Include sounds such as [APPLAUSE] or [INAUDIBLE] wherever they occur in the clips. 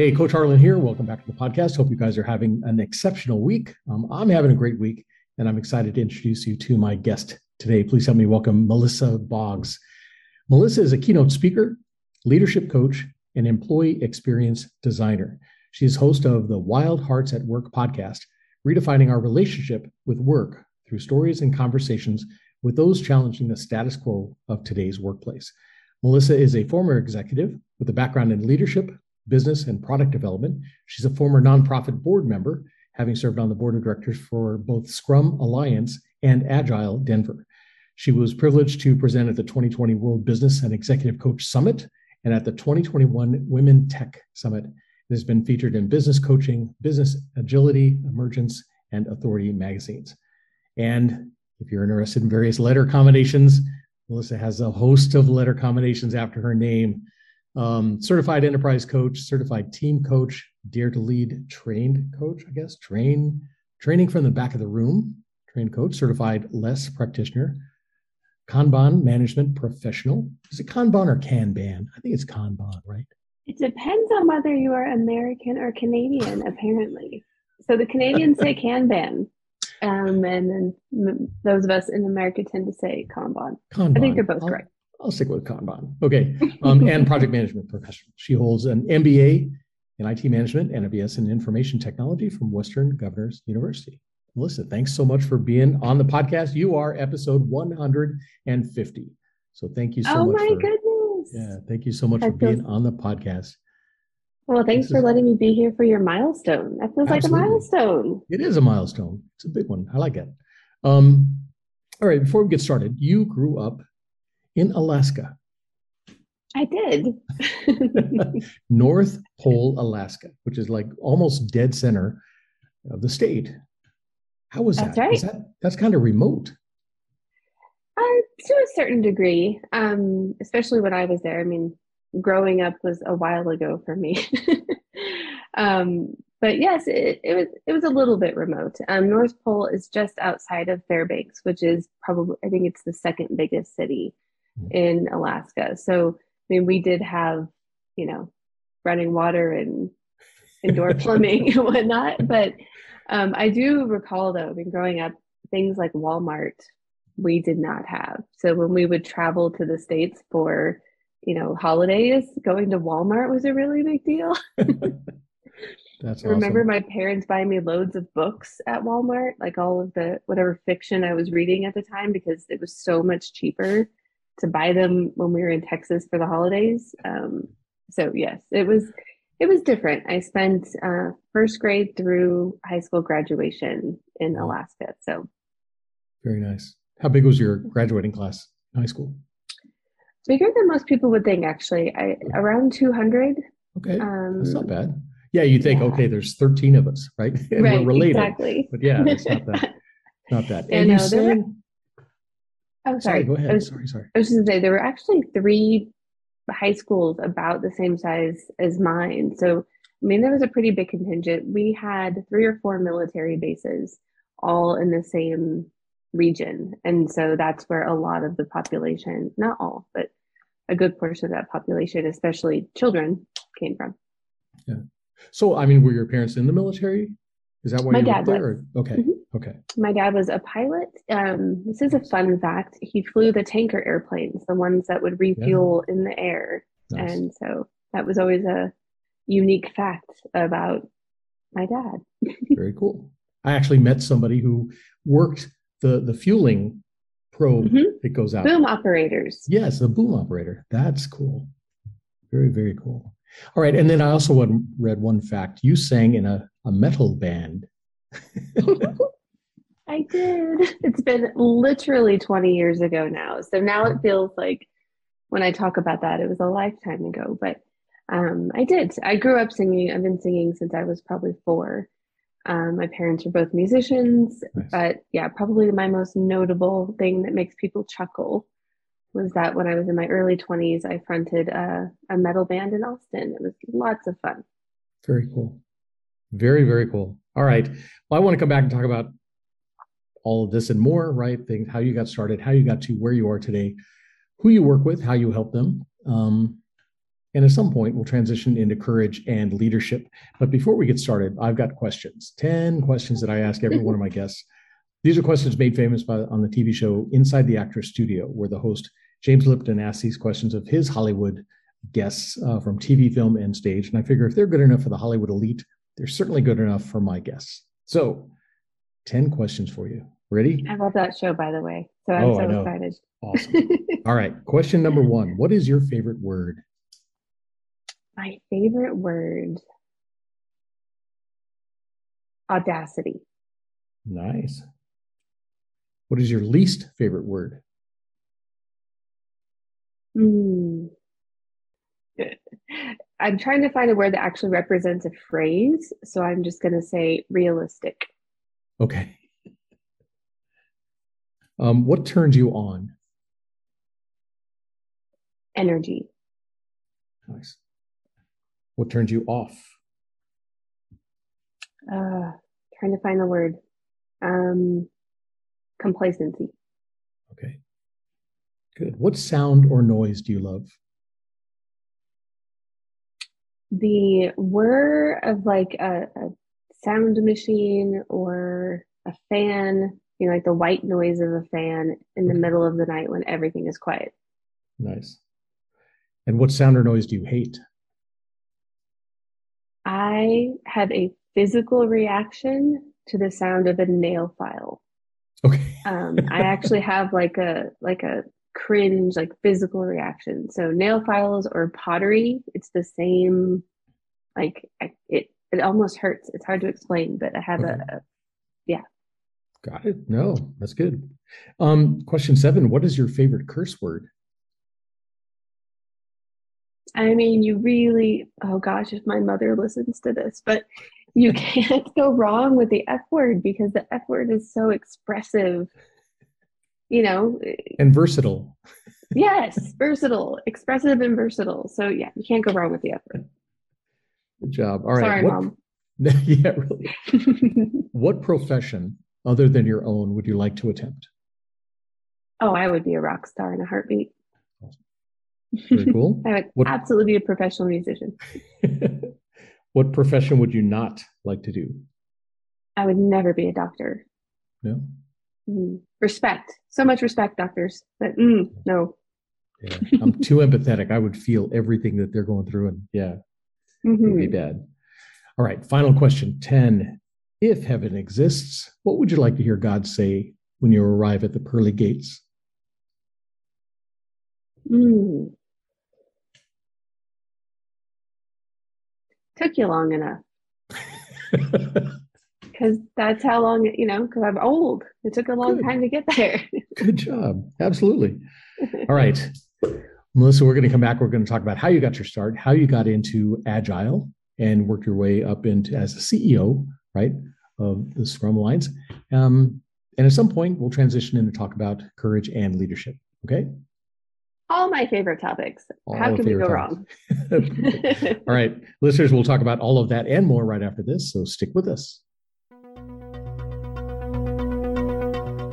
Hey, Coach Harlan here. Welcome back to the podcast. Hope you guys are having an exceptional week. Um, I'm having a great week, and I'm excited to introduce you to my guest today. Please help me welcome Melissa Boggs. Melissa is a keynote speaker, leadership coach, and employee experience designer. She is host of the Wild Hearts at Work podcast, redefining our relationship with work through stories and conversations with those challenging the status quo of today's workplace. Melissa is a former executive with a background in leadership, business and product development. She's a former nonprofit board member, having served on the board of directors for both Scrum Alliance and Agile Denver. She was privileged to present at the 2020 World Business and Executive Coach Summit and at the 2021 Women Tech Summit. It has been featured in Business Coaching, Business Agility, Emergence, and Authority magazines. And if you're interested in various letter combinations, Melissa has a host of letter combinations after her name um, certified enterprise coach, certified team coach, dare to lead trained coach, I guess, train training from the back of the room, trained coach, certified less practitioner, Kanban management professional. Is it Kanban or Kanban? I think it's Kanban, right? It depends on whether you are American or Canadian, apparently. So the Canadians say Kanban. Um, and then those of us in America tend to say Kanban. Kanban. I think they're both correct. I'll stick with Kanban. Okay. Um, [LAUGHS] and project management professional. She holds an MBA in IT management and a BS in information technology from Western Governors University. Melissa, thanks so much for being on the podcast. You are episode 150. So thank you so oh much. Oh my for, goodness. Yeah, thank you so much for being on the podcast. Well, thanks this for is, letting me be here for your milestone. That feels absolutely. like a milestone. It is a milestone. It's a big one. I like it. Um, all right, before we get started, you grew up in Alaska. I did. [LAUGHS] North Pole, Alaska, which is like almost dead center of the state. How was that's that? Right. that? That's kind of remote. Uh, to a certain degree, um, especially when I was there. I mean, growing up was a while ago for me. [LAUGHS] um, but yes, it, it, was it was a little bit remote. Um, North Pole is just outside of Fairbanks, which is probably I think it's the second biggest city in Alaska. So, I mean, we did have, you know, running water and [LAUGHS] indoor plumbing and whatnot. But um, I do recall, though, I mean, growing up, things like Walmart, we did not have. So when we would travel to the States for, you know, holidays, going to Walmart was a really big deal. [LAUGHS] That's I remember my parents buying me loads of books at Walmart, like all of the whatever fiction I was reading at the time, because it was so much cheaper to buy them when we were in Texas for the holidays. Um, so yes, it was it was different. I spent uh, first grade through high school graduation in Alaska. So very nice. How big was your graduating class in high school? Bigger than most people would think, actually. I, around 200. Okay, um, that's not bad. Yeah, you think, yeah. okay, there's 13 of us, right? [LAUGHS] and right, we're related. Exactly. But yeah, it's not [LAUGHS] that. not that. And, and you said Oh, sorry. sorry. Go ahead. I was, sorry, sorry. I was just to say there were actually three high schools about the same size as mine. So, I mean, there was a pretty big contingent. We had three or four military bases all in the same region. And so that's where a lot of the population, not all, but a good portion of that population, especially children, came from. Yeah. So, I mean, were your parents in the military? Is that why My you dad there? Was. Okay. Mm-hmm. Okay. My dad was a pilot. Um, this is a fun fact. He flew the tanker airplanes, the ones that would refuel yeah. in the air. Nice. And so that was always a unique fact about my dad. [LAUGHS] Very cool. I actually met somebody who worked the the fueling probe mm-hmm. that goes out. Boom operators. Yes, the boom operator. That's cool. Very, very cool. All right. And then I also read one fact. You sang in a, a metal band. [LAUGHS] I did. It's been literally 20 years ago now. So now it feels like when I talk about that, it was a lifetime ago. But um, I did. I grew up singing. I've been singing since I was probably four. Um, my parents are both musicians, Nice. but yeah, probably my most notable thing that makes people chuckle was that when I was in my early 20s, I fronted a, a metal band in Austin. It was lots of fun. Very cool. Very, very cool. All right. Well, I want to come back and talk about all of this and more, right? Things, how you got started, how you got to where you are today, who you work with, how you help them. Um, and at some point, we'll transition into courage and leadership. But before we get started, I've got questions 10 questions that I ask every one of my [LAUGHS] guests. These are questions made famous by, on the TV show Inside the Actors Studio, where the host, James Lipton, asks these questions of his Hollywood guests uh, from TV, film, and stage. And I figure if they're good enough for the Hollywood elite, they're certainly good enough for my guests. So, 10 questions for you. Ready? I love that show, by the way. So I'm Oh, I so know. excited. Awesome. [LAUGHS] All right. Question number one What is your favorite word? My favorite word audacity. Nice. What is your least favorite word? Hmm. [LAUGHS] I'm trying to find a word that actually represents a phrase. So I'm just going to say realistic. Okay. Um, what turns you on? Energy. Nice. What turns you off? Uh, trying to find the word. Um, complacency. Okay. Good. What sound or noise do you love? The whir of like a, a sound machine or a fan, you know, like the white noise of a fan in the middle of the night when everything is quiet. Nice. And what sound or noise do you hate? I have a physical reaction to the sound of a nail file. Okay. Um, I actually have like a like a cringe, like physical reaction. So nail files or pottery, it's the same. Like I, it, it almost hurts. It's hard to explain, but I have Okay. a, a Got it. No, that's good. Um, question seven What is your favorite curse word? I mean, you really, oh gosh, if my mother listens to this, but you [LAUGHS] can't go wrong with the F word because the F word is so expressive. You know, eh, And versatile. yes, versatile, expressive, and versatile. So, yeah, you can't go wrong with the F word. Good job. All right. Sorry, what, mom. [LAUGHS] yeah, really. [LAUGHS] What profession other than your own would you like to attempt? oh, I would be a rock star in a heartbeat. Very cool. [LAUGHS] I would What- absolutely be a professional musician. what profession would you not like to do? I would never be a doctor. No. Mm. Respect, so much respect, doctors, but mm, no. Yeah. I'm too empathetic. I would feel everything that they're going through, and yeah, it would be Mhm. bad. All right. Final question 10. If heaven exists, what would you like to hear God say when you arrive at the pearly gates? Mm. Took you long enough [LAUGHS] because that's how long, you know, because I'm old. It took a long Good. time to get there. [LAUGHS] Good job. Absolutely. All right. Melissa, we're going to come back. We're going to talk about how you got your start, how you got into Agile and worked your way up into as a CEO, right, of the Scrum Alliance. Um, and at some point, we'll transition in to talk about courage and leadership. Okay. All my favorite topics. All how can we go topics. wrong? [LAUGHS] All right. [LAUGHS] Listeners, we'll talk about all of that and more right after this. So stick with us.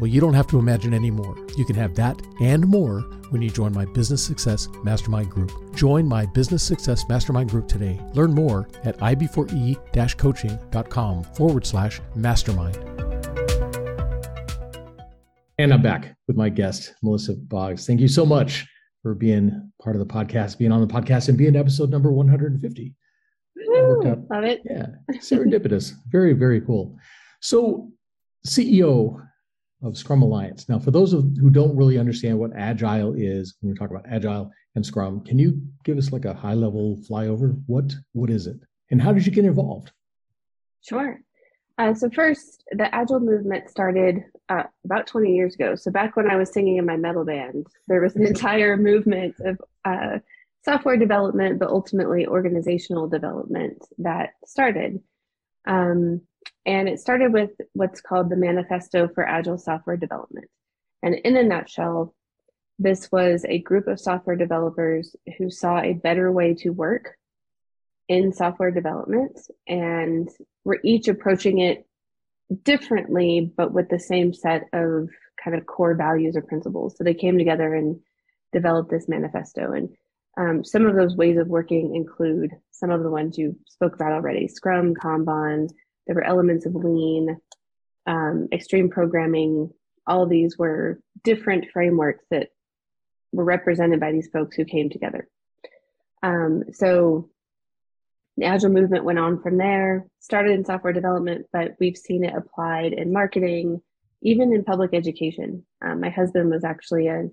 Well, you don't have to imagine anymore. You can have that and more when you join my Business Success Mastermind Group. Join my Business Success Mastermind Group today. Learn more at ib4e-coaching.com forward slash mastermind. And I'm back with my guest, Melissa Boggs. Thank you so much for being part of the podcast, being on the podcast, and being episode number 150. Woo, love it. Yeah, serendipitous. very, very cool. So, CEO, of Scrum Alliance. Now, for those of, who don't really understand what Agile is, when we talk about Agile and Scrum, can you give us like a high level flyover? What what is it, and how did you get involved? Sure. Uh, so first, the Agile movement started uh, about 20 years ago. So back when I was singing in my metal band, there was an [LAUGHS] entire movement of uh, software development, but ultimately organizational development that started. Um, and it started with what's called the Manifesto for Agile Software Development. And in a nutshell, this was a group of software developers who saw a better way to work in software development and were each approaching it differently, but with the same set of kind of core values or principles. So they came together and developed this manifesto. And um, some of those ways of working include some of the ones you spoke about already Scrum, Kanban, there were elements of lean, um, extreme programming. All of these were different frameworks that were represented by these folks who came together. Um, so the Agile movement went on from there, started in software development, but we've seen it applied in marketing, even in public education. Um, my husband was actually a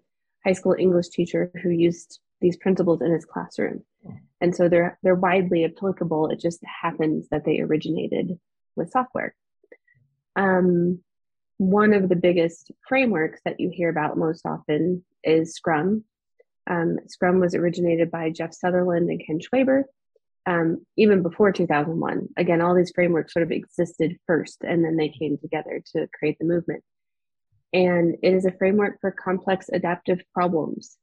high school English teacher who used these principles in his classroom. And so they're they're widely applicable. It just happens that they originated with software. Um, one of the biggest frameworks that you hear about most often is Scrum. Um, Scrum was originated by Jeff Sutherland and Ken Schwaber, um, even before 2001. Again, all these frameworks sort of existed first, and then they came together to create the movement. And it is a framework for complex adaptive problems.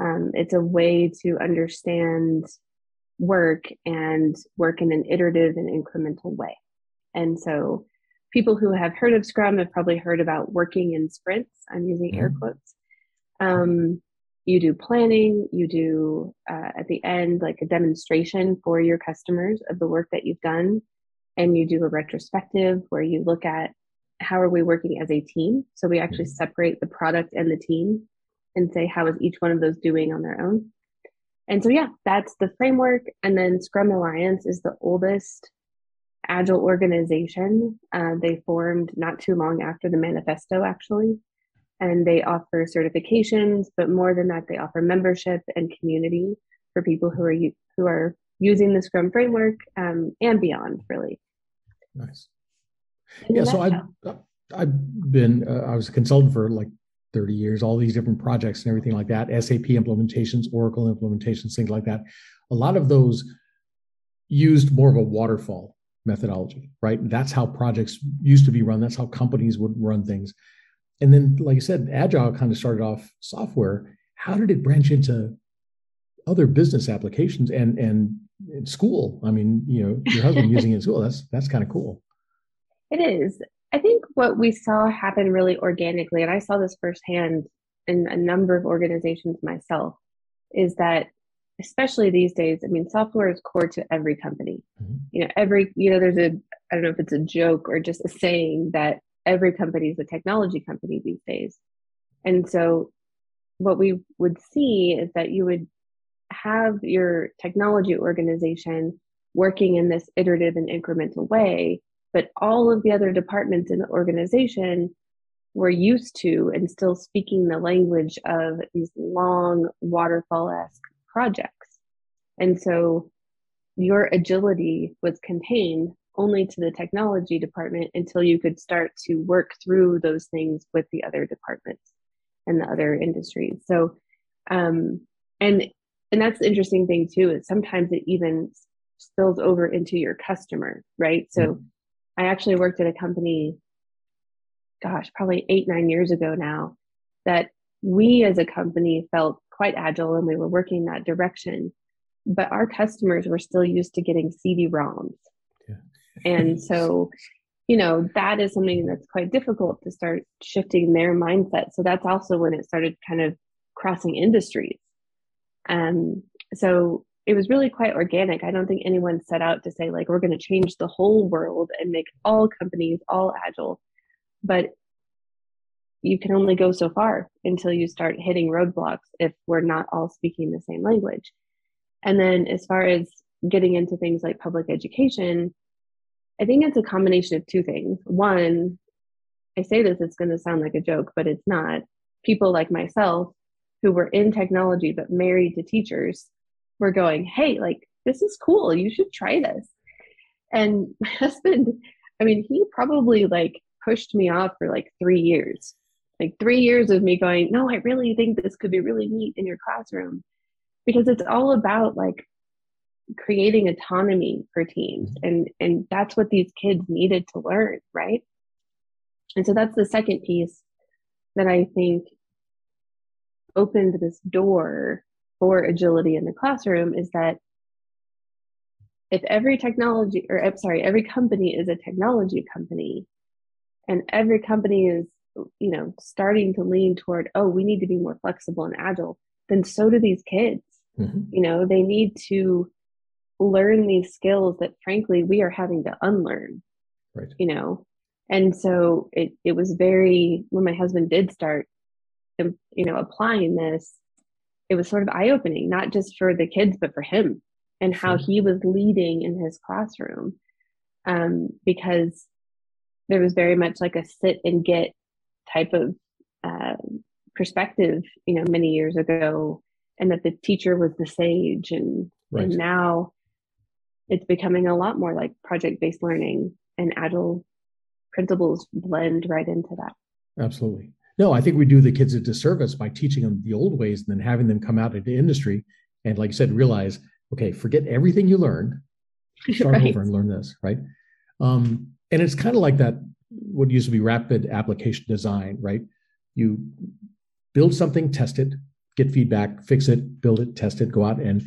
Um, it's a way to understand work and work in an iterative and incremental way. And so people who have heard of Scrum have probably heard about working in sprints. I'm using air mm-hmm. quotes. Um, you do planning, you do uh, at the end like a demonstration for your customers of the work that you've done, and you do a retrospective where you look at how are we working as a team. So we actually mm-hmm. separate the product and the team and say how is each one of those doing on their own. And so yeah, that's the framework. And then Scrum Alliance is the oldest agile organization. Uh, they formed not too long after the manifesto, actually. And they offer certifications, but more than that, they offer membership and community for people who are who are using the Scrum framework um, and beyond, really. Nice. In yeah, so I I've been uh, I was a consultant for like 30 years, all these different projects and everything like that, SAP implementations, Oracle implementations, things like that. A lot of those used more of a waterfall methodology, right? That's how projects used to be run. That's how companies would run things. And then, like I said, Agile kind of started off software. How did it branch into other business applications and and school? I mean, you know, your husband [LAUGHS] using it in school. That's that's kind of cool. It is. I think what we saw happen really organically, and I saw this firsthand in a number of organizations myself, is that especially these days, I mean, software is core to every company. Mm-hmm. You know, every, you know, there's a, I don't know if it's a joke or just a saying that every company is a technology company these days. And so what we would see is that you would have your technology organization working in this iterative and incremental way, but all of the other departments in the organization were used to and still speaking the language of these long waterfall esque projects. And so your agility was contained only to the technology department until you could start to work through those things with the other departments and the other industries. So, um, and and that's the interesting thing too is sometimes it even spills over into your customer, right? So, mm-hmm. I actually worked at a company, gosh, probably eight nine years ago now, that we as a company felt quite agile and we were working that direction. But our customers were still used to getting CD-ROMs. Yeah. and [LAUGHS] so, you know, that is something that's quite difficult to start shifting their mindset. So that's also when it started kind of crossing industries. Um, so it was really quite organic. I don't think anyone set out to say, like, we're going to change the whole world and make all companies all agile. But you can only go so far until you start hitting roadblocks if we're not all speaking the same language. And then as far as getting into things like public education, I think it's a combination of two things. One, I say this, it's going to sound like a joke, but it's not. People like myself who were in technology but married to teachers were going, hey, like, this is cool. You should try this. And [LAUGHS] my husband, I mean, he probably like pushed me off for like three years. Like three years of me going, no, I really think this could be really neat in your classroom. Because it's all about like creating autonomy for teams. Mm-hmm. And and that's what these kids needed to learn, right? And so that's the second piece that I think opened this door for agility in the classroom is that if every technology or I'm sorry, every company is a technology company and every company is you know starting to lean toward oh we need to be more flexible and agile then so do these kids. Mm-hmm. you know they need to learn these skills that frankly we are having to unlearn. Right. You know and so it it was very when my husband did start um, you know applying this it was sort of eye opening not just for the kids but for him and how he was leading in his classroom um, because there was very much like a sit and get type of uh, perspective you know many years ago and that the teacher was the sage and right. and now it's becoming a lot more like project based learning and agile principles blend right into that. Absolutely. No, I think we do the kids a disservice by teaching them the old ways and then having them come out into industry and, like you said, realize, okay, forget everything you learned, [LAUGHS] start right. over and learn this, right? Um, and it's kind of like that, what used to be rapid application design, right? You build something, test it, get feedback, fix it, build it, test it, go out and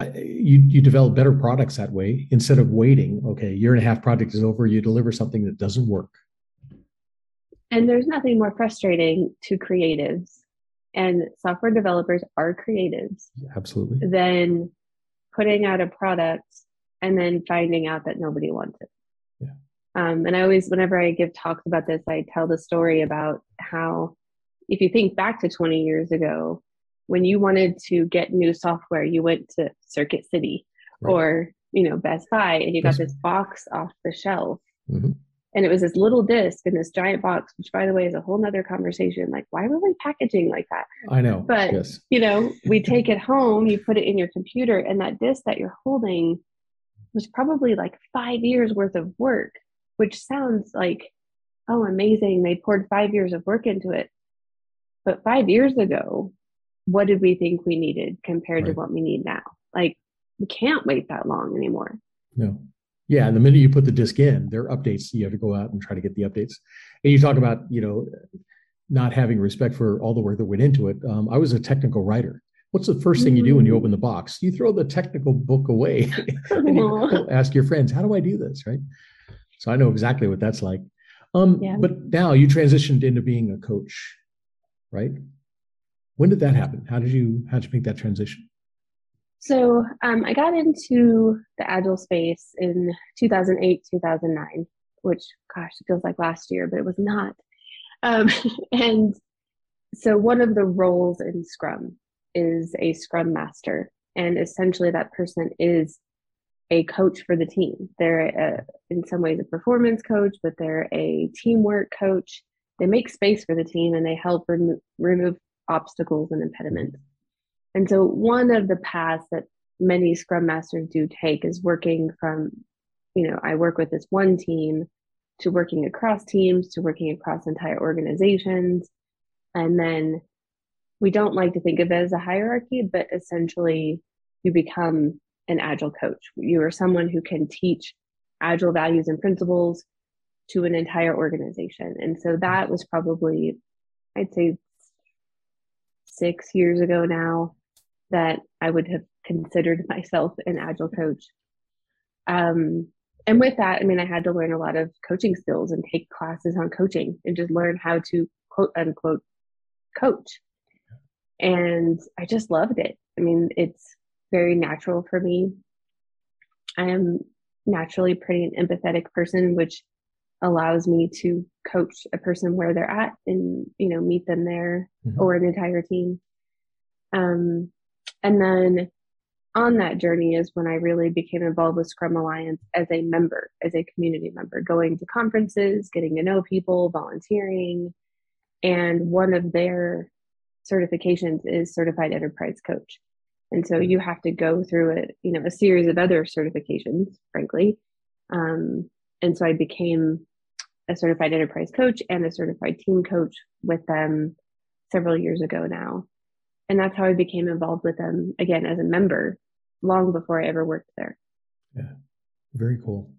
uh, you you develop better products that way. Instead of waiting okay year and a half project is over you deliver something that doesn't work. And there's nothing more frustrating to creatives. And software developers are creatives. Absolutely. Than putting out a product and then finding out that nobody wants it. Um, and i always whenever i give talks about this i tell the story about how if you think back to 20 years ago when you wanted to get new software, you went to Circuit City right. or you know Best Buy, and you got this box off the shelf. Mm-hmm. And it was this little disc in this giant box, which, by the way, is a whole nother conversation. Like, why were we packaging like that? I know. But, yes. you know, we [LAUGHS] take it home, you put it in your computer, and that disc that you're holding was probably like five years worth of work, which sounds like, oh, amazing. They poured five years of work into it. But five years ago, what did we think we needed compared right. to what we need now? Like we can't wait that long anymore. No. Yeah, and the minute you put the disc in, there are updates. You have to go out and try to get the updates. And you talk about, you know, not having respect for all the work that went into it. Um, I was a technical writer. What's the first thing you do when you mm. open the box? You throw the technical book away [LAUGHS] and you ask your friends, "How do I do this?" Right. So I know exactly what that's like. Um, yeah. But now you transitioned into being a coach, right? When did that happen? How did you how did you make that transition? So um, I got into the agile space in 2008, 2009, which gosh, it feels like last year, but it was not. Um, [LAUGHS] and so one of the roles in Scrum is a Scrum Master, and essentially that person is a coach for the team. They're a, in some ways a performance coach, but they're a teamwork coach. They make space for the team and they help remo- remove obstacles and impediments. And so, one of the paths that many Scrum Masters do take is working from, you know, I work with this one team to working across teams to working across entire organizations. And then we don't like to think of it as a hierarchy, but essentially you become an agile coach. You are someone who can teach agile values and principles to an entire organization. And so that was probably, I'd say, six years ago now that I would have considered [LAUGHS] myself an agile coach. Um, and with that, I mean, I had to learn a lot of coaching skills and take classes on coaching and just learn how to quote unquote coach. And I just loved it. I mean, it's very natural for me. I am naturally pretty an empathetic person, which allows me to coach a person where they're at and you know meet them there mm-hmm. or an entire team um, and then on that journey is when I really became involved with Scrum Alliance as a member, as a community member, going to conferences, getting to know people, volunteering. And one of their certifications is certified enterprise coach. And so you have to go through it, you know, a series of other certifications, frankly. Um, and so I became a certified enterprise coach and a certified team coach with them several years ago now. And that's how I became involved with them again as a member long before I ever worked there. Yeah, very cool.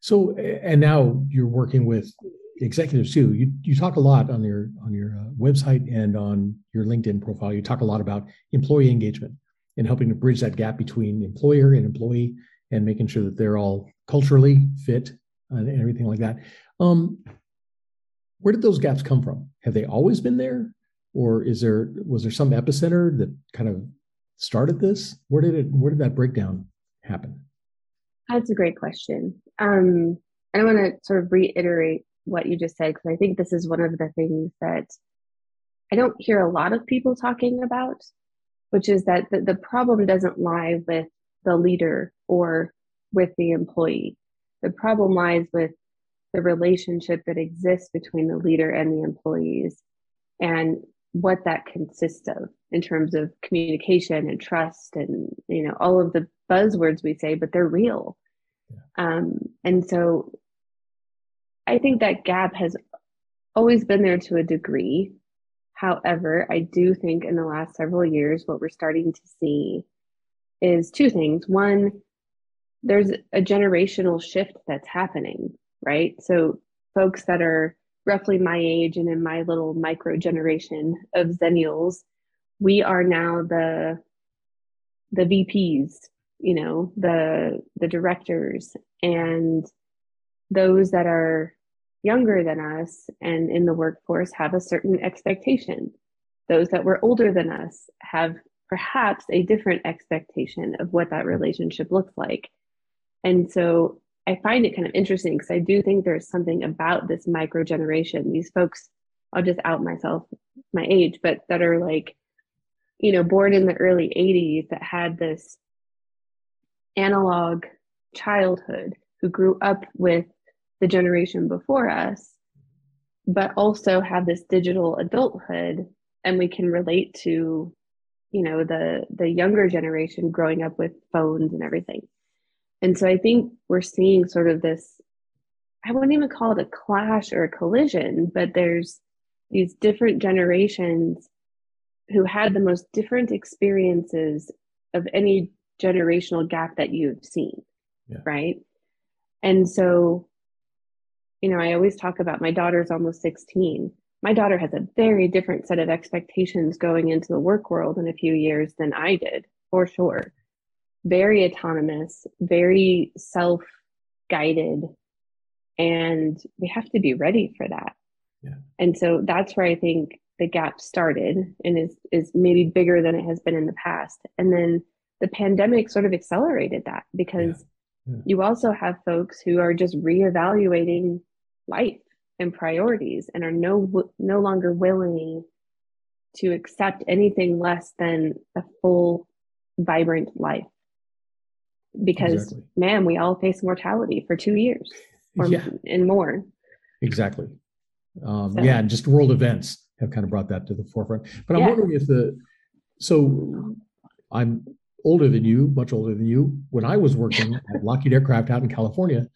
So, and now you're working with executives too. You you talk a lot on your on your uh, website and on your LinkedIn profile. You talk a lot about employee engagement and helping to bridge that gap between employer and employee and making sure that they're all culturally fit and everything like that. Um, where did those gaps come from? Have they always been there, or is there was there some epicenter that kind of started this? Where did it? Where did that breakdown happen? That's a great question. Um, I want to sort of reiterate what you just said because I think this is one of the things that I don't hear a lot of people talking about, which is that the, the problem doesn't lie with the leader or with the employee. The problem lies with the relationship that exists between the leader and the employees and what that consists of in terms of communication and trust and you know all of the buzzwords we say but they're real yeah. um, and so i think that gap has always been there to a degree however i do think in the last several years what we're starting to see is two things. One there's a generational shift that's happening right? So folks that are roughly my age and in my little micro generation of Xennials, we are now the the VPs, you know, the the directors and those that are younger than us and in the workforce have a certain expectation. Those that were older than us have perhaps a different expectation of what that relationship looks like. And so I find it kind of interesting because I do think there's something about this micro generation. These folks, I'll just out myself, my age, but that are like, you know, born in the early 80s that had this analog childhood who grew up with the generation before us, but also have this digital adulthood. And we can relate to, you know, the the younger generation growing up with phones and everything. And so I think we're seeing sort of this, I wouldn't even call it a clash or a collision, but there's these different generations who had the most different experiences of any generational gap that you've seen. Yeah. Right. And so, you know, I always talk about my daughter's almost 16. My daughter has a very different set of expectations going into the work world in a few years than I did, for sure very autonomous, very self guided. And we have to be ready for that. Yeah. And so that's where I think the gap started and is, is maybe bigger than it has been in the past. And then the pandemic sort of accelerated that because yeah. Yeah. you also have folks who are just reevaluating life and priorities and are no no longer willing to accept anything less than a full vibrant life because exactly. man, we all face mortality for two years or [LAUGHS] yeah. and more. Exactly. Um, so. Yeah, and just world events have kind of brought that to the forefront. But I'm yeah. wondering if the so I'm older than you, much older than you. When I was working at Lockheed Aircraft out in California,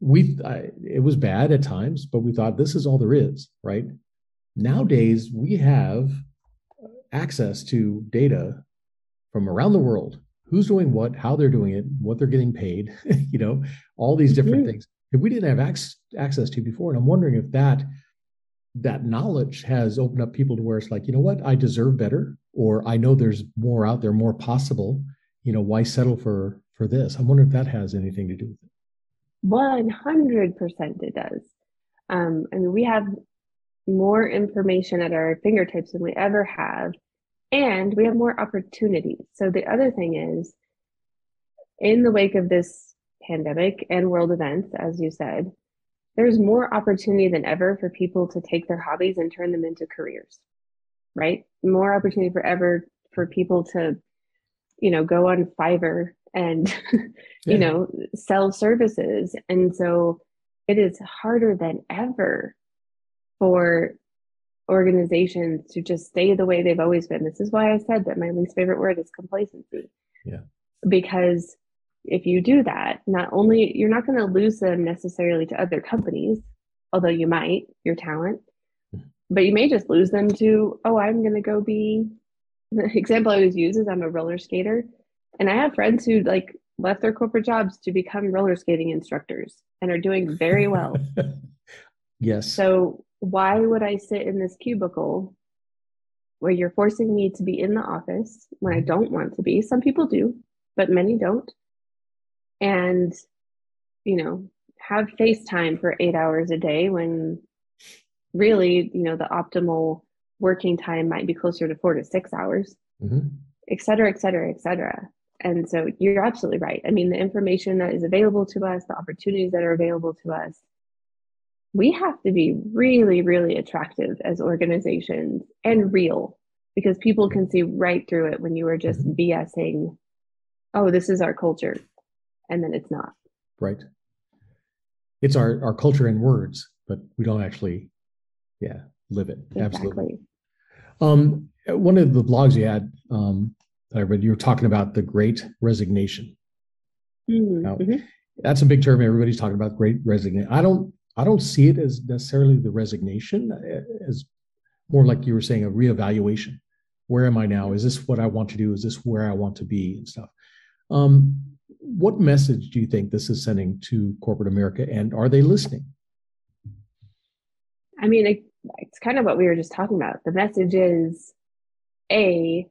we I, it was bad at times, but we thought this is all there is, right? Nowadays, we have access to data from around the world who's doing what, how they're doing it, what they're getting paid, [LAUGHS] you know, all these different mm-hmm. things that we didn't have ac- access to before. And I'm wondering if that that knowledge has opened up people to where it's like, you know what, I deserve better, or I know there's more out there, more possible. You know, why settle for for this? I'm wondering if that has anything to do with it. One hundred percent, it does. Um, I mean, we have more information at our fingertips than we ever have and we have more opportunities. So the other thing is, in the wake of this pandemic and world events, as you said, there's more opportunity than ever for people to take their hobbies and turn them into careers, right? More opportunity for ever for people to you know, go on Fiverr and, [LAUGHS] you know, sell services. And so it is harder than ever for organizations to just stay the way they've always been. This is why I said that my least favorite word is complacency. Yeah. Because if you do that, not only you're not going to lose them necessarily to other companies, although you might, your talent, mm-hmm. but you may just lose them to, oh, I'm going to go be [LAUGHS] the example I always use is I'm a roller skater. And I have friends who like left their corporate jobs to become roller skating instructors and are doing very well. [LAUGHS] yes. So why would I sit in this cubicle where you're forcing me to be in the office when I don't want to be? Some people do, but many don't. And, you know, have FaceTime for eight hours a day when really, you know, the optimal working time might be closer to four to six hours, mm-hmm. et cetera, et cetera, et cetera. And so you're absolutely right. I mean, the information that is available to us, the opportunities that are available to us, we have to be really, really attractive as organizations and real because people can see right through it when you are just mm-hmm. BSing, oh, this is our culture. And then it's not. Right. It's our, our culture in words, but we don't actually, yeah, live it. Exactly. Absolutely. Um, one of the blogs you had um, that I read, you were talking about the Great Resignation. Mm-hmm. Now, mm-hmm. That's a big term. Everybody's talking about Great Resignation. I don't. I don't see it as necessarily the resignation, uh, as more like you were saying, a reevaluation. Where am I now? Is this what I want to do? Is this where I want to be and stuff? Um, what message do you think this is sending to corporate America, and are they listening? I mean, it, it's kind of what we were just talking about. The message is A,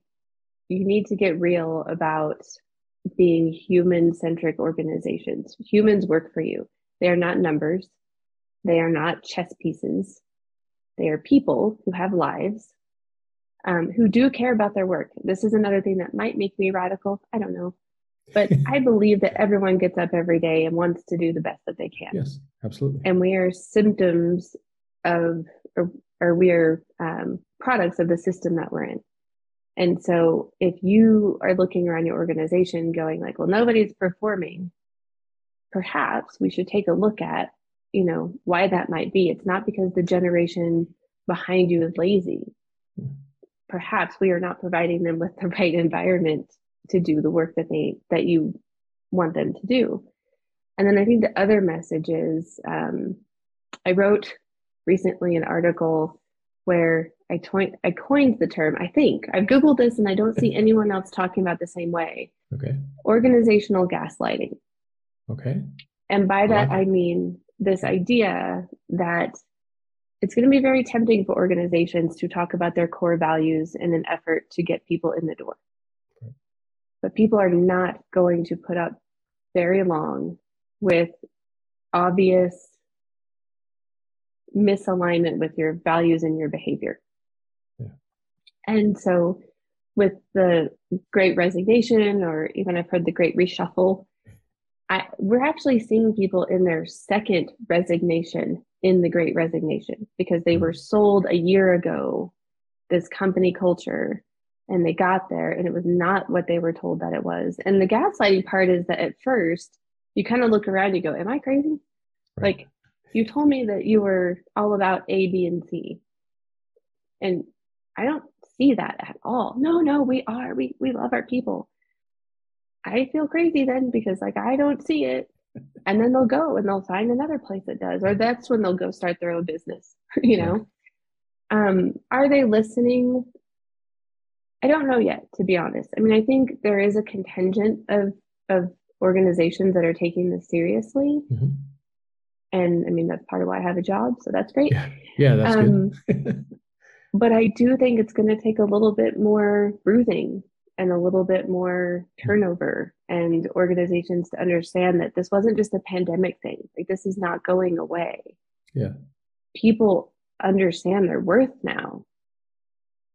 you need to get real about being human centric organizations. Humans work for you. They are not numbers, they are not chess pieces. They are people who have lives, um, who do care about their work. This is another thing that might make me radical. I don't know. But [LAUGHS] I believe that everyone gets up every day and wants to do the best that they can. Yes, absolutely. And we are symptoms of or, or we're um, products of the system that we're in. And so if you are looking around your organization going like, well, nobody's performing, perhaps we should take a look at, you know, why that might be. It's not because the generation behind you is lazy. Perhaps we are not providing them with the [LAUGHS] right environment to do the work that they that you want them to do. And then I think the other message is um, I wrote recently an article where I, to- I coined the term, I think. I've Googled this and I don't see anyone else talking about the same way. Okay. Organizational gaslighting. Okay. And by that, I, I mean this idea that it's going to be very tempting for organizations to talk about their core values in an effort to get people in the door. Okay. But people are not going to put up very long with obvious misalignment with your values and your behavior. And so with the great resignation, or even I've heard the great reshuffle, I, we're actually seeing people in their second resignation in the great resignation because they mm-hmm. were sold a year ago this company culture and they got there and it was not what they were told that it was. And the gaslighting part is that at first you kind of look around, you go, Am I crazy? Right. Like you told me that you were all about A, B, and C. And I don't see that at all. No, no, we are. We we love our people. I feel crazy then because like I don't see it. And then they'll go and they'll find another place that does, or that's when they'll go start their own business, [LAUGHS] you know. Um, are they listening? I don't know yet, to be honest. I mean, I think there is a contingent of of organizations that are taking this seriously. Mm-hmm and I mean that's part of why I have a job, so that's great. Yeah, yeah that's um, good. [LAUGHS] but I do think it's going to take a little bit more bruising and a little bit more turnover and organizations to understand that this wasn't just a pandemic thing. Like this is not going away. Yeah. People understand their worth now.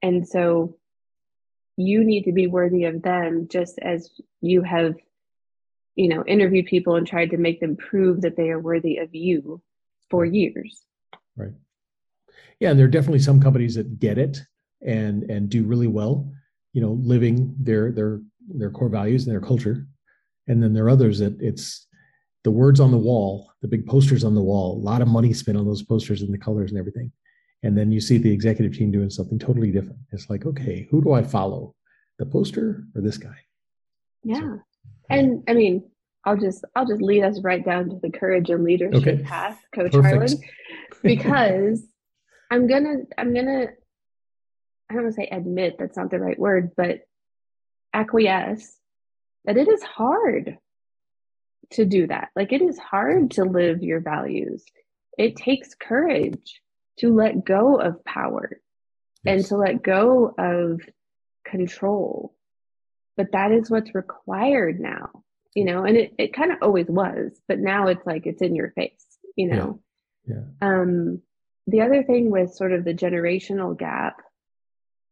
And so you need to be worthy of them just as you have you know, interviewed people and tried to make them prove that they are worthy of you for years. Right. Yeah, and there are definitely some companies that get it and and do really well, you know, living their their their core values and their culture, and then there are others that it's the words on the wall, the big posters on the wall, a lot of money spent on those posters and the colors and everything. And then you see the executive team doing something totally different. It's like, okay, who do I follow? The poster or this guy? Yeah. So, and I mean, I'll just I'll just lead us right down to the courage and leadership okay. path, Coach Perfect. Harlan, because I'm gonna I'm gonna I don't want to say admit that's not the right word, but acquiesce that it is hard to do that. Like it is hard to live your values. It takes courage to let go of power yes. and to let go of control. But that is what's required now you know, and it, it kind of always was, but now it's like it's in your face, you know. Yeah. yeah. Um, the other thing with sort of the generational gap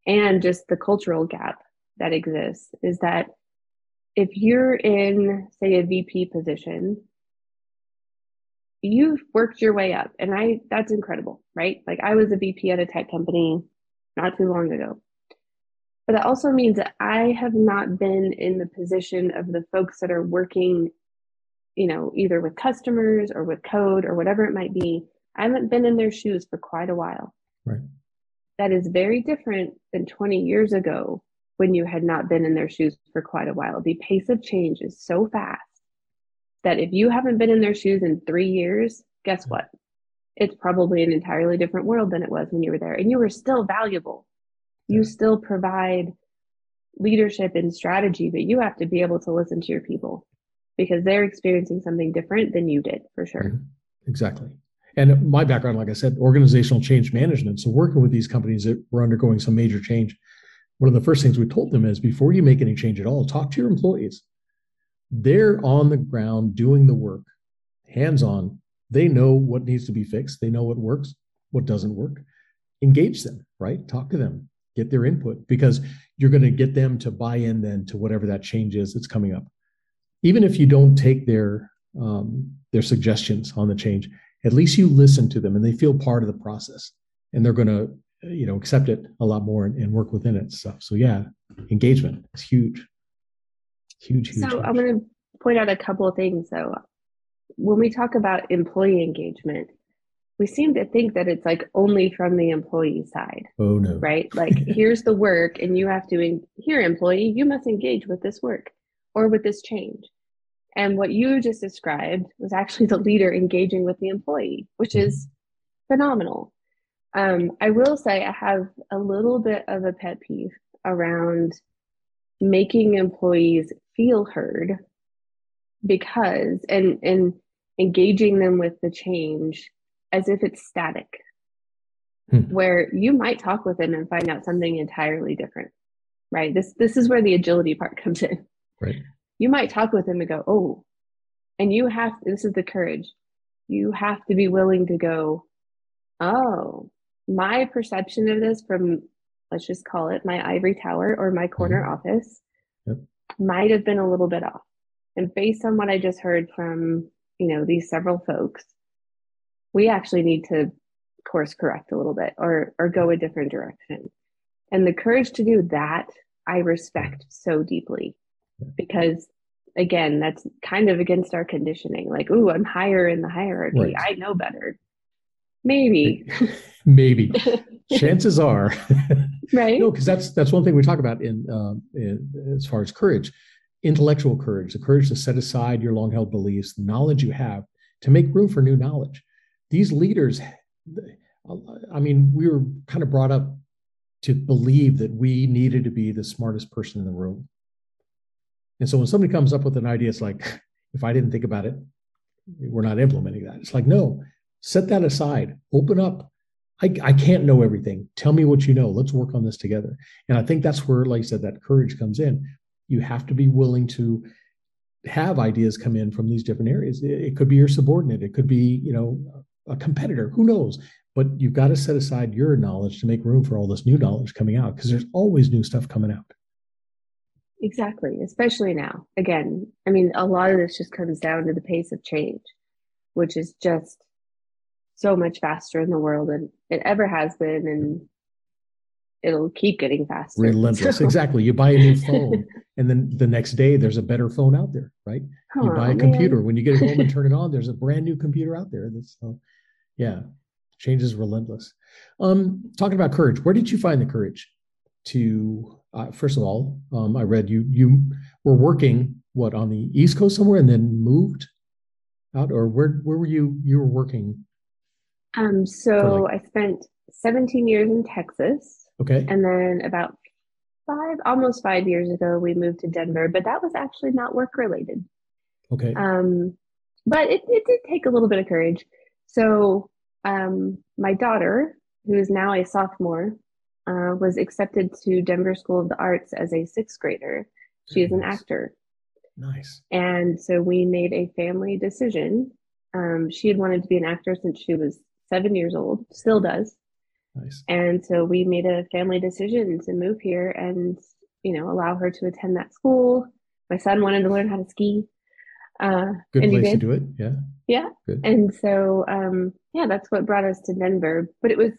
and just the cultural gap that exists is that if you're in, say, a VP position, you've worked your way up, and I that's incredible, right? Like I was a VP at a tech company not too long ago. But that also means that I have not been in the position of the folks that are working, you know, either with customers or with code or whatever it might be. I haven't been in their shoes for quite a while. Right. That is very different than 20 years ago when you had not been in their shoes for quite a while. The pace of change is so fast that if you haven't been in their shoes in three years, guess what? It's probably an entirely different world than it was when you were there. And you were still valuable you still provide leadership and strategy, but you have to be able to listen to your people because they're experiencing something different than you did for sure. Mm-hmm. Exactly. And my background, like I said, organizational change management. So working with these companies that were undergoing some major change, one of the first things we told them is before you make any change at all, talk to your employees. They're on the ground doing the work, hands on. They know what needs to be fixed. They know what works, what doesn't work. Engage them, right? Talk to them get their input because you're going to get them to buy in then to whatever that change is that's coming up even if you don't take their um, their suggestions on the change at least you listen to them and they feel part of the process and they're going to you know accept it a lot more and, and work within it stuff so yeah engagement is huge huge huge so huge. i'm going to point out a couple of things though when we talk about employee engagement we seem to think that it's like only from the employee side. Oh no. Right? [LAUGHS] Like here's the work and you have to here employee, you must engage with this work or with this change. And what you just described was actually the leader engaging with the employee, which mm-hmm. is phenomenal. Um, I will say I have a little bit of a pet peeve around making employees feel heard because and and engaging them with the change as if it's static, hmm. where you might talk with them and find out something entirely different. Right. This this is where the agility part comes in. Right. You might talk with them and go, oh, and you have this is the courage. You have to be willing to go, oh, my perception of this from let's just call it my ivory tower or my corner mm-hmm. office yep. might have been a little bit off. And based on what I just heard from, you know, these several folks, we actually need to course correct a little bit or or go a different direction and the courage to do that i respect so deeply because again that's kind of against our conditioning. Like ooh i'm higher in the hierarchy. Right. i know better. Maybe. [LAUGHS] Maybe. [LAUGHS] Chances are. [LAUGHS] Right? No because that's that's one thing we talk about in, um, in as far as courage. Intellectual courage the courage to set aside your long held beliefs the knowledge you have to make room for new knowledge. These leaders, I mean, we were kind of brought up to believe that we needed to be the smartest person in the room. And so when somebody comes up with an idea, it's like, [LAUGHS] if I didn't think about it, we're not implementing that. It's like, no, set that aside, open up. I, I can't know everything. Tell me what you know. Let's work on this together. And I think that's where, like I said, that courage comes in. You have to be willing to have ideas come in from these different areas. It, it could be your subordinate. It could be, you know, a competitor. Who knows? But you've got to set aside your knowledge to make room for all this new knowledge coming out because there's always new stuff coming out. Exactly, especially now. Again, I mean, a lot of this just comes down to the pace of change, which is just so much faster in the world than it ever has been. And it'll keep getting faster. Relentless. So. [LAUGHS] Exactly. You buy a new phone and then the next day there's a better phone out there, right? Oh, you buy a computer. When you get home and turn it on, there's a brand new computer out there. That's so yeah. Change is relentless. Um, talking about courage, where did you find the courage to uh, first of all, um, I read you you were working what on the East Coast somewhere and then moved out, or where where were you you were working? Um, so like, I spent 17 years in Texas. Okay. And then about five, almost five years ago, we moved to Denver, but that was actually not work related. Okay. Um, but it, it did take a little bit of courage. So um, my daughter, who is now a sophomore, uh, was accepted to Denver School of the Arts as a sixth grader. She is an actor. Nice. And so we made a family decision. Um, she had wanted to be an actor since she was seven years old, still does. Nice. And so we made a family decision to move here and, you know, allow her to attend that school. My son wanted to learn how to ski. Uh, Good place to do it. Yeah. Yeah. Good. And so, um, yeah, that's what brought us to Denver. But it was,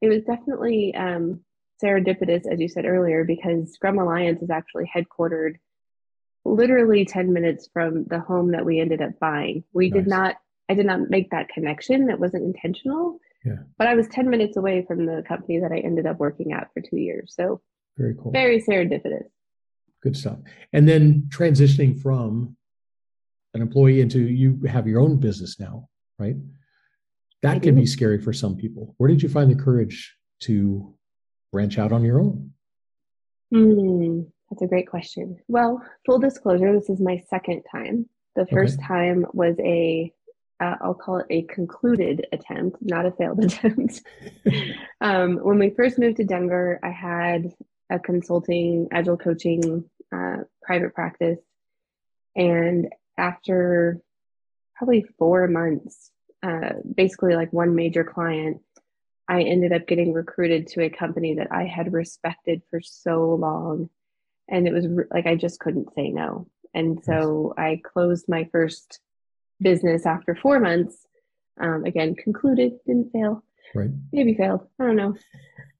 it was definitely um, serendipitous, as you said earlier, because Scrum Alliance is actually headquartered literally 10 minutes from the home that we ended up buying. We nice. did not, I did not make that connection. It wasn't intentional. Yeah. But I was 10 minutes away from the company that I ended up working at for two years. So very cool. Very serendipitous. Good stuff. And then transitioning from an employee into you have your own business now, right? That can be scary for some people. Where did you find the courage to branch out on your own? Mm, that's a great question. Well, full disclosure, this is my second time. The first okay. time was a uh, I'll call it a concluded attempt, not a failed [LAUGHS] attempt. um, when we first moved to Denver, I had a consulting, agile coaching, uh, private practice. And after probably four months, uh, basically like one major client, I ended up getting recruited to a company that I had respected for so long. And it was re- like I just couldn't say no. And so I closed my first business after four months. Um, again, concluded, didn't fail. Right. Maybe failed. I don't know.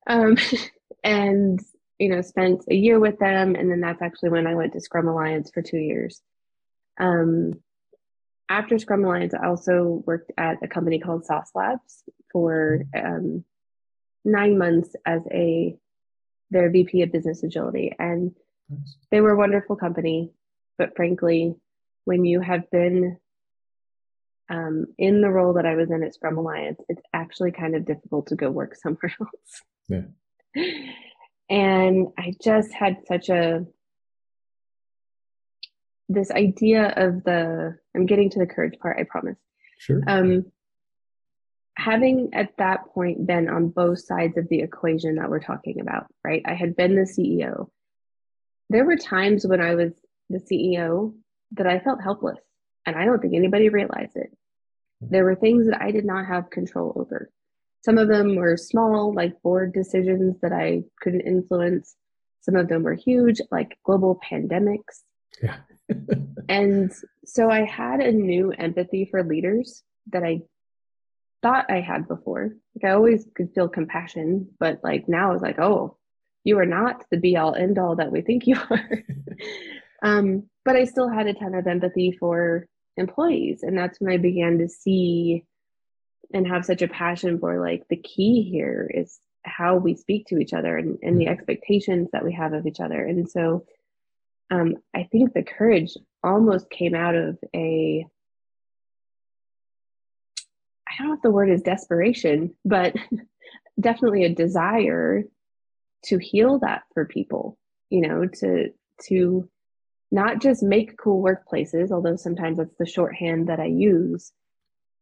Um, [LAUGHS] and, you know, spent a year with them. And then that's actually when I went to Scrum Alliance for two years. Um, after Scrum Alliance, I also worked at a company called Sauce Labs for um, nine months as a their VP of Business Agility, and they were a wonderful company. But frankly, when you have been um, in the role that I was in at Scrum Alliance, it's actually kind of difficult to go work [LAUGHS] somewhere else. Yeah. And I just had such a this idea of the I'm getting to the courage part, I promise. Sure. Um having at that point been on both sides of the equation that we're talking about, right? I had been the CEO. There were times when I was the CEO that I felt helpless and I don't think anybody realized it. There were things that I did not have control over. Some of them were small, like board decisions that I couldn't influence. Some of them were huge, like global pandemics. Yeah. And so I had a new empathy for leaders that I thought I had before. Like I always could feel compassion, but like now I was like, oh, you are not the be all end all that we think you [LAUGHS] are. um, but I still had a ton of empathy for employees. And that's when I began to see and have such a passion for like the key here is how we speak to each other and, and the mm-hmm. expectations that we have of each other. And so um, I think the courage almost came out of a I don't know if the word is desperation, but [LAUGHS] definitely a desire to heal that for people, you know, to to not just make cool workplaces, although sometimes that's the shorthand that I use,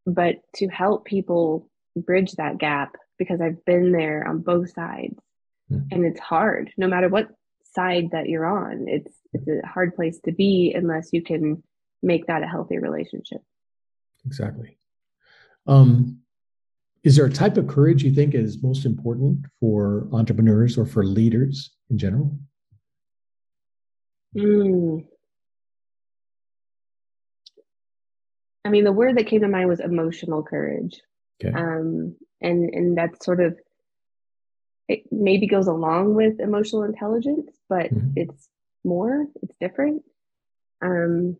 but to help people bridge that gap because I've been there on both sides. Mm. And it's hard, no matter what side that you're on. It's it's a hard place to be unless you can make that a healthy relationship. Exactly. Um, is there a type of courage you think is most important for entrepreneurs or for leaders in general? Mm. I mean, the word that came to mind was emotional courage. Okay. Um, and and that's sort of it maybe goes along with emotional intelligence, but mm-hmm. it's more, it's different. Um,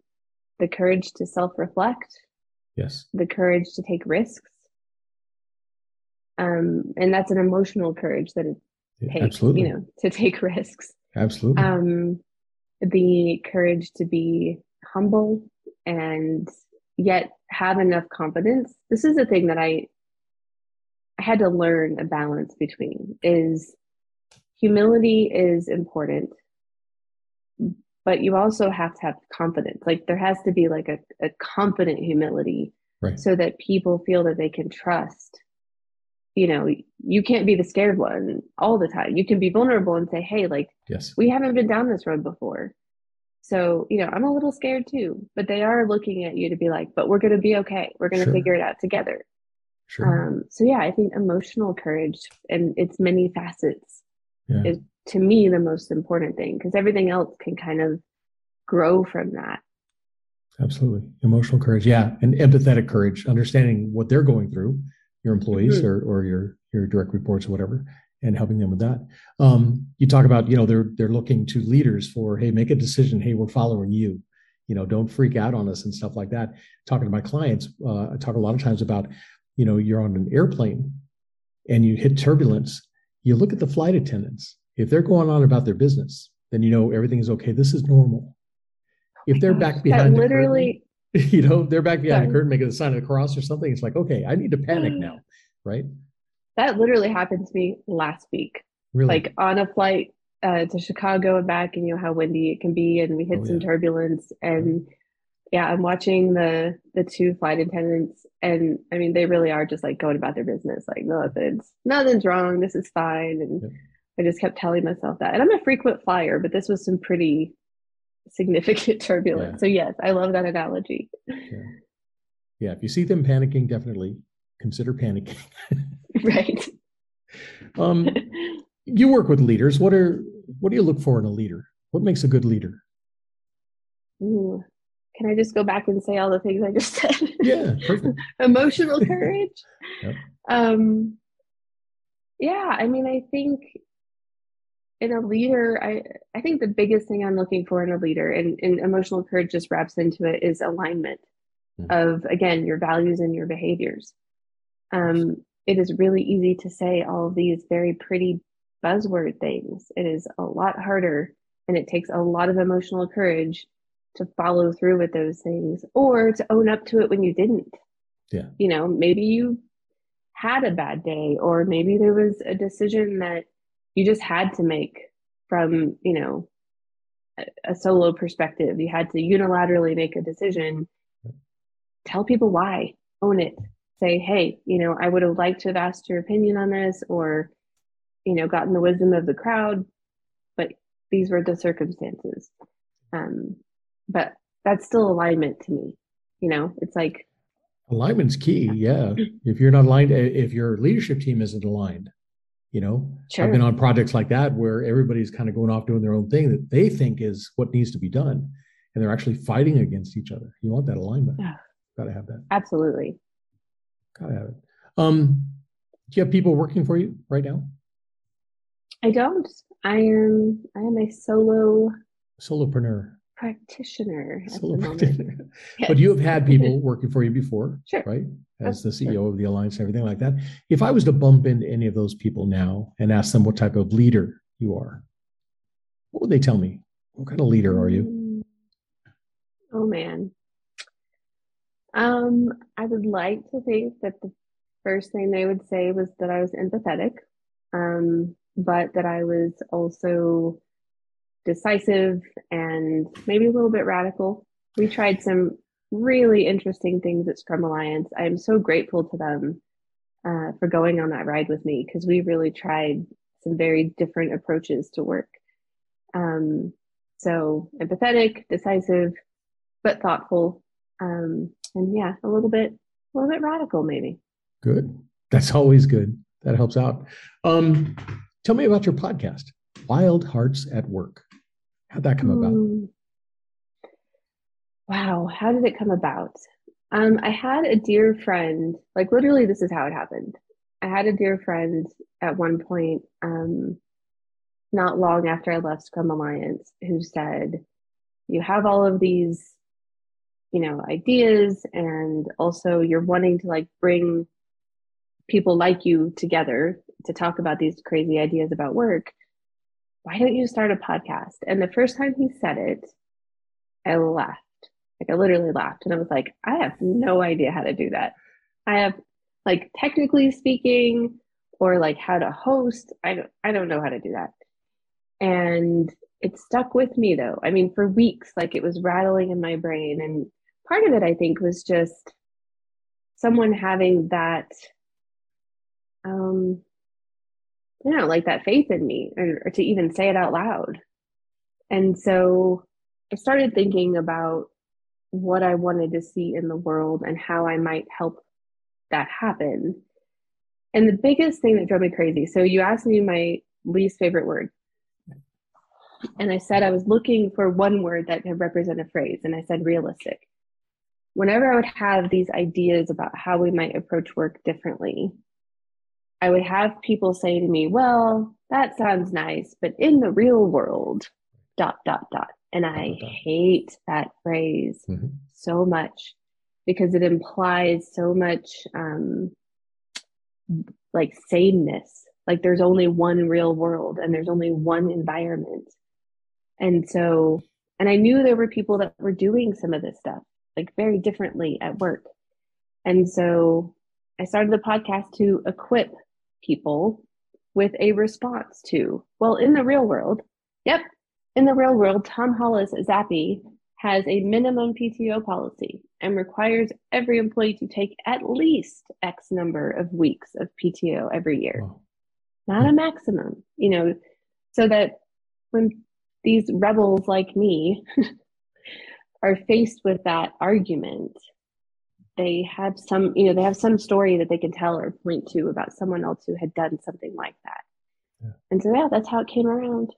the courage to self reflect. Yes. The courage to take risks. Um, and that's an emotional courage that it takes, Absolutely. you know, to take [LAUGHS] risks. Absolutely. Um, the courage to be humble and yet have enough confidence. This is a thing that I I had to learn a balance between is humility is important, but you also have to have confidence. Like there has to be like a, a confident humility right. so that people feel that they can trust. You know, you can't be the scared one all the time. You can be vulnerable and say, Hey, like, yes, we haven't been down this road before. So, you know, I'm a little scared too, but they are looking at you to be like, but we're going to be okay. We're going to sure. figure it out together. Sure. Um, so yeah, I think emotional courage and its many facets yeah. is to me the most important thing because everything else can kind of grow from that. Absolutely. Emotional courage. Yeah. And empathetic courage, understanding what they're going through, your employees mm-hmm. or, or your, your direct reports or whatever, and helping them with that. Um, you talk about, you know, they're they're looking to leaders for, hey, make a decision. Hey, we're following you. You know, don't freak out on us and stuff like that. Talking to my clients, uh, I talk a lot of times about, you know, you're on an airplane and you hit turbulence. You look at the flight attendants. If they're going on about their business, then you know everything is okay. This is normal. If they're back behind, that literally, the curtain, [LAUGHS] you know, they're back behind the curtain, making a sign of the cross or something. It's like, okay, I need to panic now, right? That literally happened to me last week. Really? Like on a flight uh, to Chicago and back, and you know how windy it can be, and we hit oh, some yeah. turbulence. And yeah, I'm watching the the two flight attendants, and I mean they really are just like going about their business, like nothing's nothing's wrong, this is fine. And yeah. I just kept telling myself that. And I'm a frequent flyer, but this was some pretty significant [LAUGHS] turbulence. Yeah. So yes, I love that analogy. Yeah. yeah, if you see them panicking, definitely consider panicking. [LAUGHS] right. Um, [LAUGHS] you work with leaders. What are what do you look for in a leader? What makes a good leader? Ooh, can I just go back and say all the things I just [LAUGHS] said? Yeah, perfect. [LAUGHS] Emotional [LAUGHS] courage. yep. Um, yeah, I mean, I think in a leader, I I think the biggest thing I'm looking for in a leader, and, and emotional courage just wraps into it, is alignment mm-hmm. of again your values and your behaviors. Um, it is really easy to say all of these very pretty buzzword things. It is a lot harder and it takes a lot of emotional courage to follow through with those things or to own up to it when you didn't. Yeah. You know, maybe you had a bad day or maybe there was a decision that you just had to make from, you know, a, a solo perspective. You had to unilaterally make a decision. Tell people why. Own it say, hey, you know, I would have liked to have asked your opinion on this or, you know, gotten the wisdom of the crowd, but these were the circumstances. Um, but that's still alignment to me. You know, it's like alignment's key. Yeah. [CLEARS THROAT] if you're not aligned, if your leadership team isn't aligned, you know, sure. I've been on projects like that where everybody's kind of going off doing their own thing that they think is what needs to be done. And they're actually fighting against each other. You want that alignment. Yeah. Got to have that. Absolutely. Gotta have it. Um, do you have people working for you right now? I don't. I am. I am a solo solopreneur practitioner. Practitioner. Yes. But you have had people working for you before, sure. right? As the CEO of the alliance and everything like that. If I was to bump into any of those people now and ask them what type of leader you are, what would they tell me? What kind of leader are you? Mm. Oh man. Um, I would like to think that the first thing they would say was that I was empathetic, um, but that I was also decisive and maybe a little bit radical. We tried some really interesting things at Scrum Alliance. I am so grateful to them uh, for going on that ride with me because we really tried some very different approaches to work. Um, so empathetic, decisive, but thoughtful. Um, and yeah, a little bit, a little bit radical, maybe. Good. That's always good. That helps out. Um, tell me about your podcast, Wild Hearts at Work. How'd that come about? Hmm. Wow, how did it come about? Um, I had a dear friend, like literally, this is how it happened. I had a dear friend at one point, um, not long after I left Scrum Alliance, who said, You have all of these, you know, ideas, and also you're wanting to like bring people like you together to talk about these crazy ideas about work. Why don't you start a podcast? And the first time he said it, I laughed. Like I literally laughed and I was like, I have no idea how to do that. I have like technically speaking or like how to host. I don't I don't know how to do that. And it stuck with me though. I mean, for weeks, like it was rattling in my brain. And part of it, I think, was just someone having that, um, you know, like that faith in me or, or to even say it out loud. And so I started thinking about what I wanted to see in the world and how I might help that happen. And the biggest thing that drove me crazy so, you asked me my least favorite word. And I said I was looking for one word that could represent a phrase, and I said realistic. Whenever I would have these ideas about how we might approach work differently, I would have people say to me, Well, that sounds nice, but in the real world, dot, dot, dot. And I hate that phrase mm-hmm. so much because it implies so much um, like sameness. Like there's only one real world and there's only one environment. And so, and I knew there were people that were doing some of this stuff like very differently at work. And so I started the podcast to equip people with a response to, well, in the real world, yep, in the real world, Tom Hollis Zappy has a minimum PTO policy and requires every employee to take at least X number of weeks of PTO every year, wow. not a maximum, you know, so that when these rebels like me [LAUGHS] are faced with that argument, they have some, you know, they have some story that they can tell or point to about someone else who had done something like that. Yeah. And so, yeah, that's how it came around.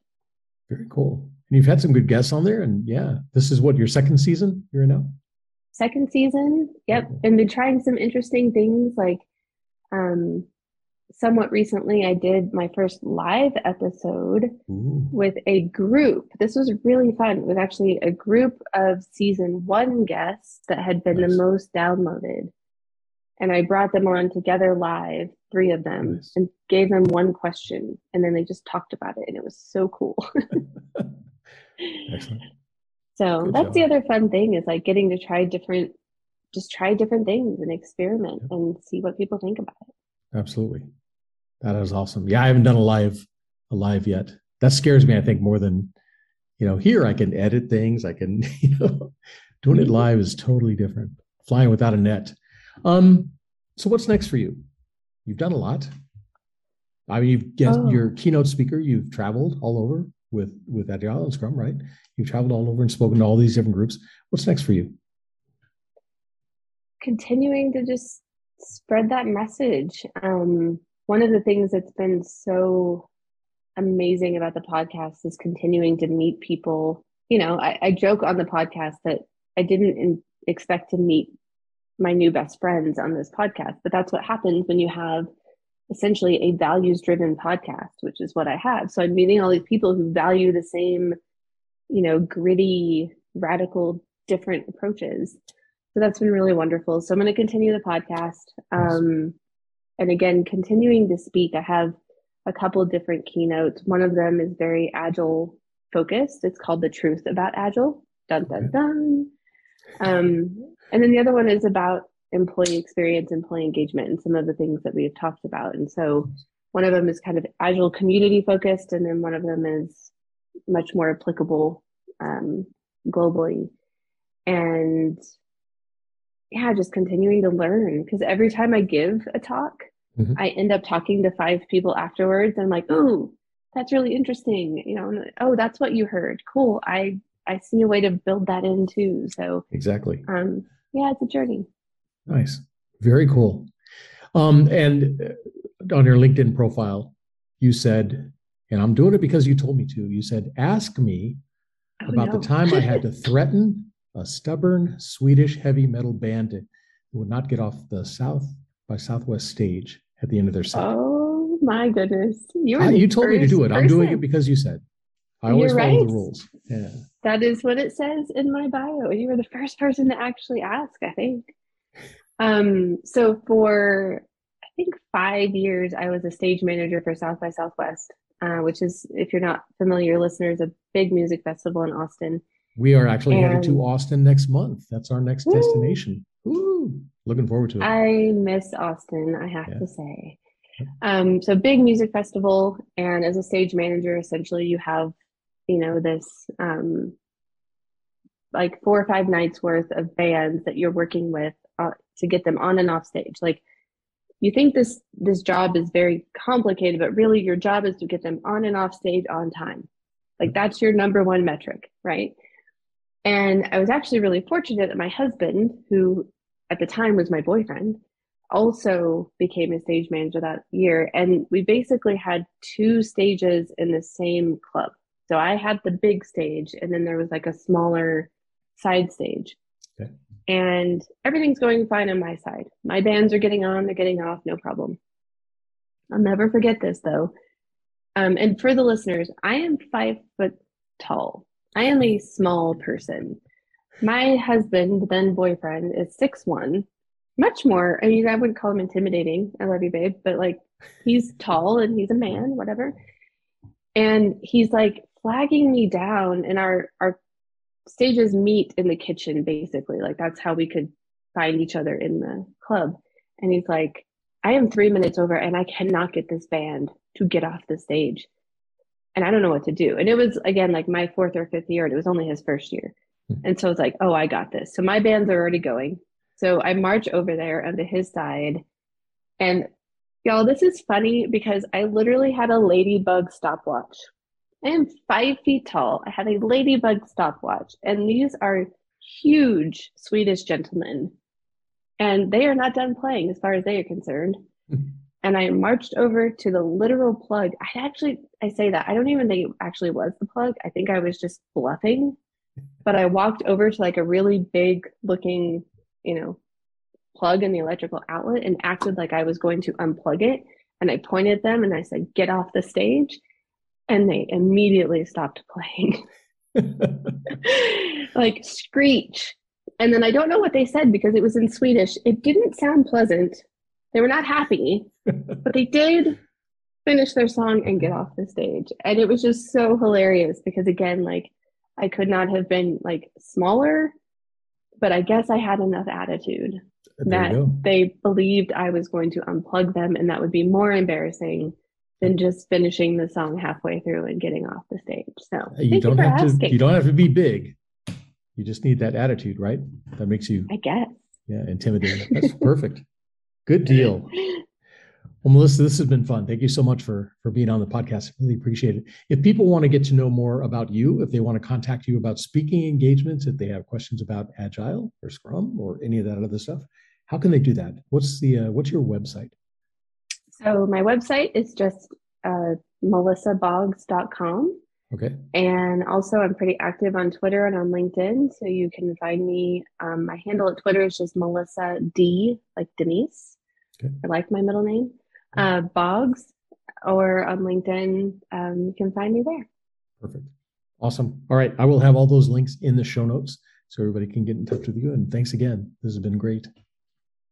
Very cool. And you've had some good guests on there. And yeah, this is what your second season you're in now? Second season. Yep. And been trying some interesting things like um somewhat recently I did my first live episode Ooh. with a group. This was really fun. It was actually a group of season one guests that had been nice. the most downloaded. And I brought them on together live, three of them, nice. and gave them one question. And then they just talked about it. And it was so cool. [LAUGHS] Excellent. So Good that's job. the other fun thing is like getting to try different, just try different things and experiment yep. and see what people think about it. Absolutely. That is awesome. Yeah, I haven't done a live a live yet. That scares me, I think, more than you know, here I can edit things. I can, [LAUGHS] you know, doing it live is totally different. Flying without a net. Um, so what's next for you? You've done a lot. I mean, you've get oh. your keynote speaker, you've traveled all over with with Agile and Scrum, right? You've traveled all over and spoken to all these different groups. What's next for you? Continuing to just spread that message. Um, one of the things that's been so amazing about the podcast is continuing to meet people. You know, I, I joke on the podcast that I didn't in, expect to meet my new best friends on this podcast, but that's what happens when you have essentially a values driven podcast, which is what I have. So I'm meeting all these people who value the same, you know, gritty, radical, different approaches. So that's been really wonderful. So I'm going to continue the podcast. Um, and again, continuing to speak, I have a couple different keynotes. One of them is very agile focused. It's called The Truth About Agile. Dun, dun, dun. Um, and then the other one is about employee experience, employee engagement, and some of the things that we've talked about. And so one of them is kind of agile community focused, and then one of them is much more applicable um, globally. And yeah, just continuing to learn because every time I give a talk, mm-hmm. I end up talking to five people afterwards. And I'm like, oh, that's really interesting. You know, oh, that's what you heard. Cool. I I see a way to build that in too. So exactly. Um, yeah, it's a journey. Nice. Very cool. Um, and uh, on your LinkedIn profile, you said, and I'm doing it because you told me to, you said, ask me oh, about no. the time I had to [LAUGHS] threaten a stubborn Swedish heavy metal band that would not get off the South by Southwest stage at the end of their set. Oh my goodness. You, uh, you told me to do it. Person. I'm doing it because you said. I always You're follow right. the rules. Yeah. That is what it says in my bio. You were the first person to actually ask, I think. Um, so for I think five years, I was a stage manager for South by Southwest, uh, which is, if you're not familiar, listeners, a big music festival in Austin. We are actually and, headed to Austin next month. That's our next woo, destination. Woo, looking forward to it. I miss Austin, I have yeah. to say. Um, so big music festival, and as a stage manager, essentially you have, you know, this um, like four or five nights worth of bands that you're working with uh, to get them on and off stage. Like you think this this job is very complicated, but really your job is to get them on and off stage on time. Like that's your number one metric, right? And I was actually really fortunate that my husband, who at the time was my boyfriend, also became a stage manager that year. And we basically had two stages in the same club. So I had the big stage, and then there was like a smaller side stage. Okay. And everything's going fine on my side. My bands are getting on, they're getting off, no problem. I'll never forget this though. Um, and for the listeners, I am five foot tall. I am a small person. My husband, then boyfriend, is six one, much more. I mean, I wouldn't call him intimidating. I love you, babe, but like he's tall and he's a man, whatever. And he's like flagging me down, and our our stages meet in the kitchen, basically. Like that's how we could find each other in the club. And he's like, I am three minutes over, and I cannot get this band to get off the stage and I don't know what to do. And it was again like my fourth or fifth year, and it was only his first year. Hmm. And so it's like, oh, I got this. So my bands are already going. So I march over there onto his side. And y'all, this is funny because I literally had a ladybug stopwatch. I am five feet tall. I have a ladybug stopwatch. And these are huge Swedish gentlemen. And they are not done playing as far as they are concerned. And I marched over to the literal plug. I actually, I say that, I don't even think it actually was the plug. I think I was just bluffing. But I walked over to like a really big looking, you know, plug in the electrical outlet and acted like I was going to unplug it. And I pointed them and I said, get off the stage. And they immediately stopped playing. [LAUGHS] [LAUGHS] like screech. And then I don't know what they said because it was in Swedish. It didn't sound pleasant they were not happy, [LAUGHS] but they did finish their song and get off the stage. And it was just so hilarious because again, like I could not have been like smaller, but I guess I had enough attitude there that they believed I was going to unplug them and that would be more embarrassing than just finishing the song halfway through and getting off the stage. So you don't you have asking. to you don't have to be big. You just need that attitude, right? That makes you I guess. Yeah, intimidating. That's perfect. Good deal. Well, Melissa, this has been fun. Thank you so much for for being on the podcast. Really appreciate it. If people want to get to know more about you, if they want to contact you about speaking engagements, if they have questions about Agile or Scrum or any of that other stuff, how can they do that? What's the uh, what's your website? So my website is just uh, melissaboggs.com. Okay. And also, I'm pretty active on Twitter and on LinkedIn. So you can find me. Um, my handle at Twitter is just Melissa D, like Denise. Okay. I like my middle name. Uh, Boggs, or on LinkedIn, um, you can find me there. Perfect. Awesome. All right. I will have all those links in the show notes so everybody can get in touch with you. And thanks again. This has been great.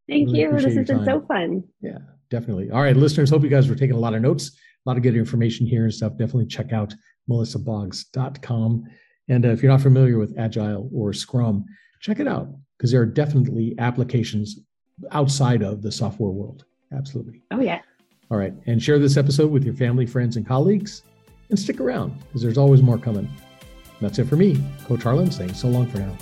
Thank really you. This has been so fun. Yeah, definitely. All right, listeners, hope you guys were taking a lot of notes, a lot of good information here and stuff. Definitely check out melissaboggs.com. And uh, if you're not familiar with Agile or Scrum, check it out because there are definitely applications outside of the software world. Absolutely. Oh, yeah. All right. And share this episode with your family, friends, and colleagues. And stick around because there's always more coming. That's it for me, Coach Harlan, saying so long for now.